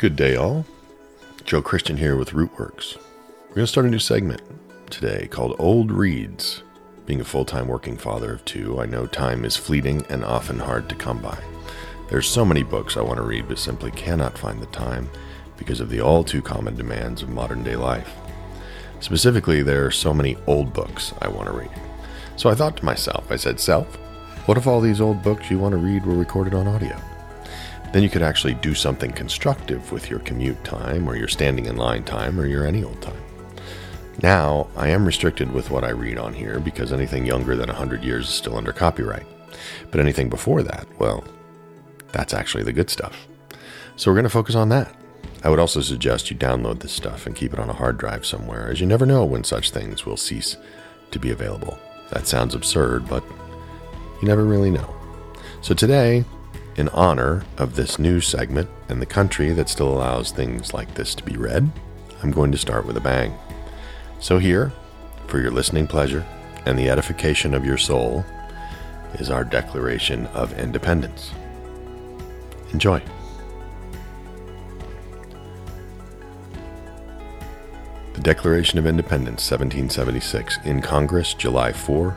Good day, all. Joe Christian here with Rootworks. We're going to start a new segment today called Old Reads. Being a full time working father of two, I know time is fleeting and often hard to come by. There's so many books I want to read, but simply cannot find the time because of the all too common demands of modern day life. Specifically, there are so many old books I want to read. So I thought to myself, I said, Self, what if all these old books you want to read were recorded on audio? Then you could actually do something constructive with your commute time, or your standing in line time, or your any old time. Now, I am restricted with what I read on here because anything younger than 100 years is still under copyright. But anything before that, well, that's actually the good stuff. So we're going to focus on that. I would also suggest you download this stuff and keep it on a hard drive somewhere, as you never know when such things will cease to be available. That sounds absurd, but you never really know. So today, in honor of this new segment and the country that still allows things like this to be read, I'm going to start with a bang. So, here, for your listening pleasure and the edification of your soul, is our Declaration of Independence. Enjoy. The Declaration of Independence, 1776, in Congress, July 4,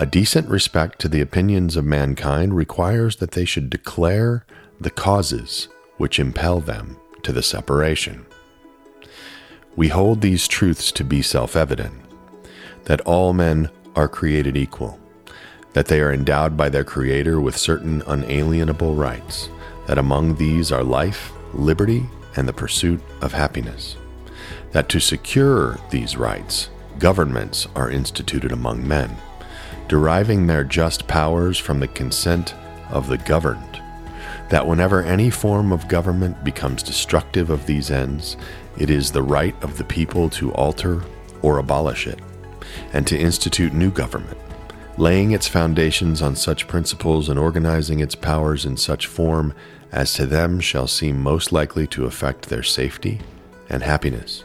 a decent respect to the opinions of mankind requires that they should declare the causes which impel them to the separation. We hold these truths to be self evident that all men are created equal, that they are endowed by their Creator with certain unalienable rights, that among these are life, liberty, and the pursuit of happiness, that to secure these rights, governments are instituted among men deriving their just powers from the consent of the governed, that whenever any form of government becomes destructive of these ends, it is the right of the people to alter or abolish it, and to institute new government, laying its foundations on such principles and organizing its powers in such form as to them shall seem most likely to affect their safety and happiness.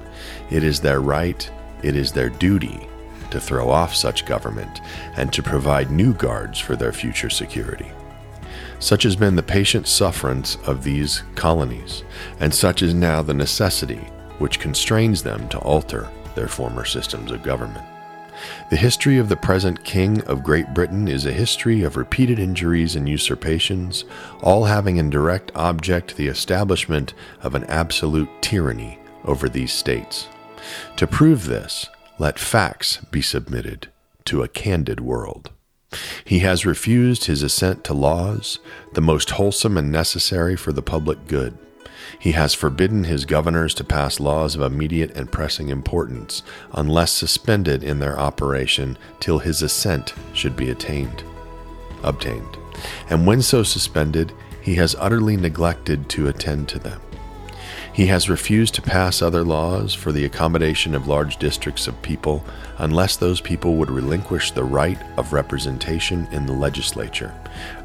it is their right, it is their duty to throw off such government and to provide new guards for their future security. Such has been the patient sufferance of these colonies, and such is now the necessity which constrains them to alter their former systems of government. The history of the present King of Great Britain is a history of repeated injuries and usurpations, all having in direct object the establishment of an absolute tyranny over these states. To prove this, let facts be submitted to a candid world. He has refused his assent to laws, the most wholesome and necessary for the public good. He has forbidden his governors to pass laws of immediate and pressing importance, unless suspended in their operation till his assent should be attained, obtained. And when so suspended, he has utterly neglected to attend to them. He has refused to pass other laws for the accommodation of large districts of people unless those people would relinquish the right of representation in the legislature,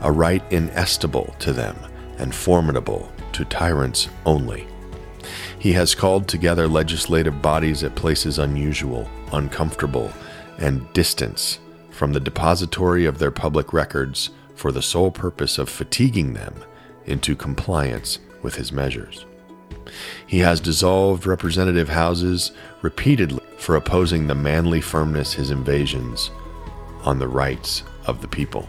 a right inestimable to them and formidable to tyrants only. He has called together legislative bodies at places unusual, uncomfortable, and distant from the depository of their public records for the sole purpose of fatiguing them into compliance with his measures. He has dissolved representative houses repeatedly for opposing the manly firmness his invasions on the rights of the people.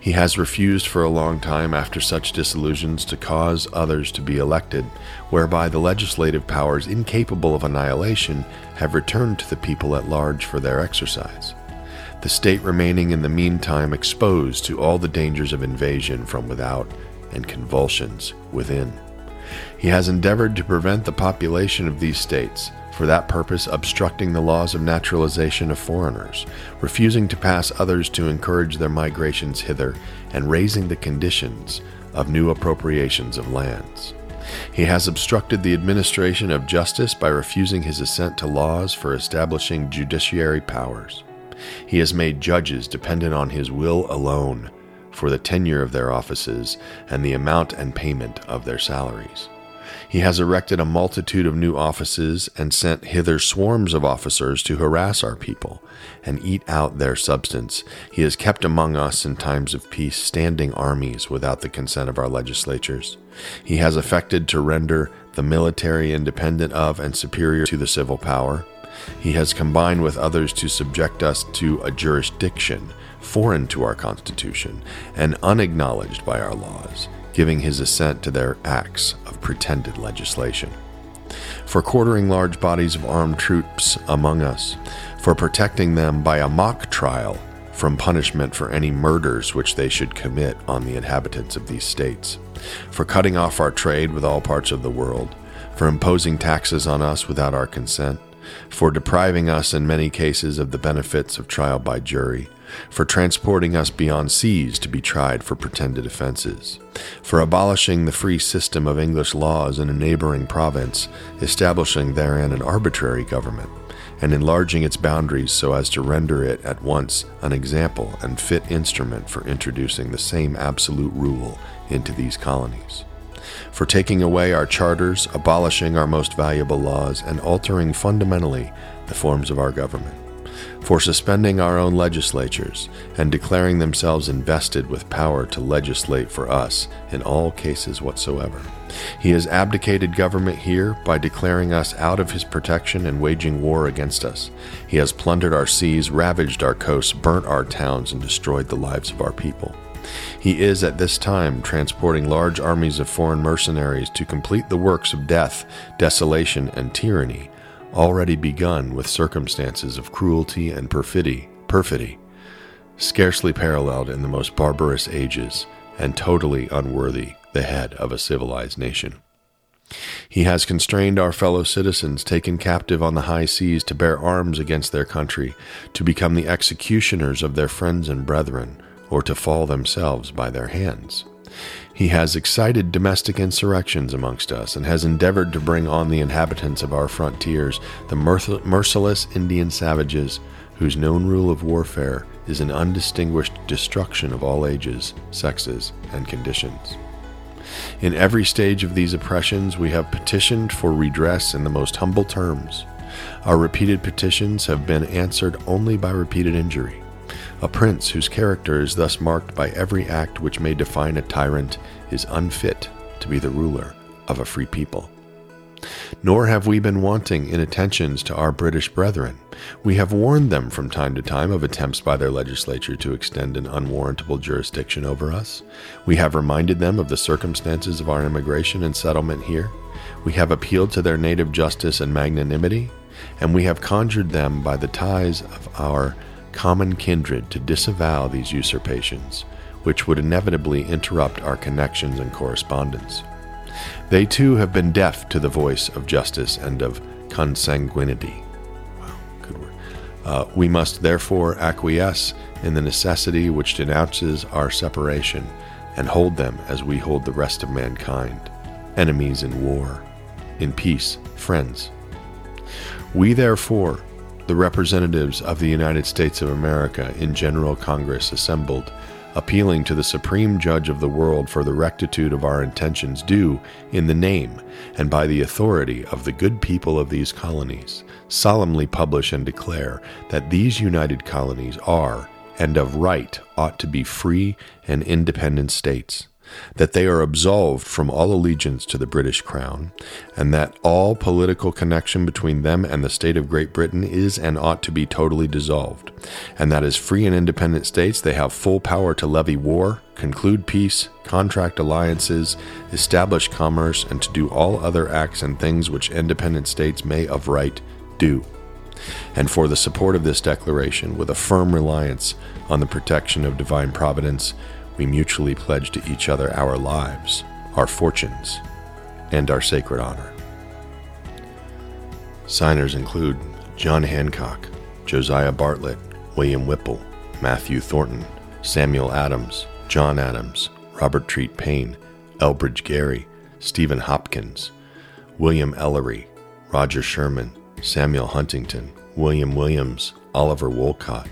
He has refused for a long time after such dissolutions to cause others to be elected, whereby the legislative powers incapable of annihilation have returned to the people at large for their exercise. The state remaining in the meantime exposed to all the dangers of invasion from without and convulsions within. He has endeavored to prevent the population of these states, for that purpose obstructing the laws of naturalization of foreigners, refusing to pass others to encourage their migrations hither, and raising the conditions of new appropriations of lands. He has obstructed the administration of justice by refusing his assent to laws for establishing judiciary powers. He has made judges dependent on his will alone for the tenure of their offices and the amount and payment of their salaries. He has erected a multitude of new offices and sent hither swarms of officers to harass our people and eat out their substance. He has kept among us in times of peace standing armies without the consent of our legislatures. He has affected to render the military independent of and superior to the civil power. He has combined with others to subject us to a jurisdiction foreign to our Constitution and unacknowledged by our laws giving his assent to their acts of pretended legislation. For quartering large bodies of armed troops among us, for protecting them by a mock trial from punishment for any murders which they should commit on the inhabitants of these states, for cutting off our trade with all parts of the world, for imposing taxes on us without our consent, for depriving us in many cases of the benefits of trial by jury, for transporting us beyond seas to be tried for pretended offenses, for abolishing the free system of English laws in a neighboring province, establishing therein an arbitrary government, and enlarging its boundaries so as to render it at once an example and fit instrument for introducing the same absolute rule into these colonies for taking away our charters, abolishing our most valuable laws, and altering fundamentally the forms of our government for suspending our own legislatures and declaring themselves invested with power to legislate for us in all cases whatsoever. He has abdicated government here by declaring us out of his protection and waging war against us. He has plundered our seas, ravaged our coasts, burnt our towns, and destroyed the lives of our people. He is at this time transporting large armies of foreign mercenaries to complete the works of death, desolation, and tyranny already begun with circumstances of cruelty and perfidy, perfidy, scarcely paralleled in the most barbarous ages, and totally unworthy the head of a civilized nation. He has constrained our fellow citizens taken captive on the high seas to bear arms against their country, to become the executioners of their friends and brethren, or to fall themselves by their hands. He has excited domestic insurrections amongst us and has endeavored to bring on the inhabitants of our frontiers the merciless Indian savages whose known rule of warfare is an undistinguished destruction of all ages, sexes, and conditions. In every stage of these oppressions, we have petitioned for redress in the most humble terms. Our repeated petitions have been answered only by repeated injury. A prince whose character is thus marked by every act which may define a tyrant is unfit to be the ruler of a free people. Nor have we been wanting in attentions to our British brethren. We have warned them from time to time of attempts by their legislature to extend an unwarrantable jurisdiction over us. We have reminded them of the circumstances of our immigration and settlement here. We have appealed to their native justice and magnanimity, and we have conjured them by the ties of our common kindred to disavow these usurpations, which would inevitably interrupt our connections and correspondence. They too have been deaf to the voice of justice and of consanguinity. Wow, good word. Uh, we must therefore acquiesce in the necessity which denounces our separation and hold them as we hold the rest of mankind, enemies in war, in peace, friends. We therefore, the representatives of the United States of America in General Congress assembled, appealing to the Supreme Judge of the world for the rectitude of our intentions, do, in the name and by the authority of the good people of these colonies, solemnly publish and declare that these united colonies are, and of right ought to be free and independent states that they are absolved from all allegiance to the British Crown, and that all political connection between them and the state of Great Britain is and ought to be totally dissolved, and that as free and independent states they have full power to levy war, conclude peace, contract alliances, establish commerce, and to do all other acts and things which independent states may of right do. And for the support of this declaration, with a firm reliance on the protection of divine providence, we mutually pledge to each other our lives, our fortunes, and our sacred honor. Signers include John Hancock, Josiah Bartlett, William Whipple, Matthew Thornton, Samuel Adams, John Adams, Robert Treat Paine, Elbridge Gerry, Stephen Hopkins, William Ellery, Roger Sherman, Samuel Huntington, William Williams, Oliver Wolcott,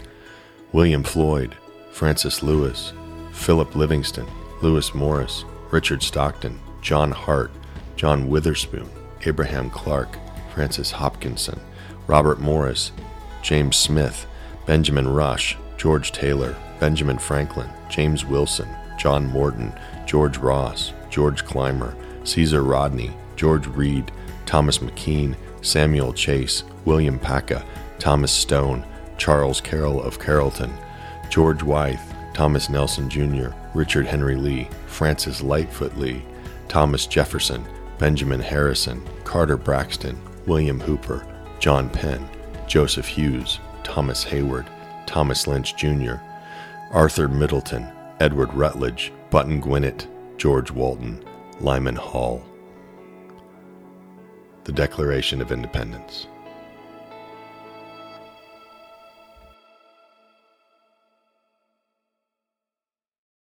William Floyd, Francis Lewis, Philip Livingston, Lewis Morris, Richard Stockton, John Hart, John Witherspoon, Abraham Clark, Francis Hopkinson, Robert Morris, James Smith, Benjamin Rush, George Taylor, Benjamin Franklin, James Wilson, John Morton, George Ross, George Clymer, Caesar Rodney, George Read, Thomas McKean, Samuel Chase, William Paca, Thomas Stone, Charles Carroll of Carrollton, George Wythe, Thomas Nelson Jr., Richard Henry Lee, Francis Lightfoot Lee, Thomas Jefferson, Benjamin Harrison, Carter Braxton, William Hooper, John Penn, Joseph Hewes, Thomas Heyward, Thomas Lynch Jr., Arthur Middleton, Edward Rutledge, Button Gwinnett, George Walton, Lyman Hall. The Declaration of Independence.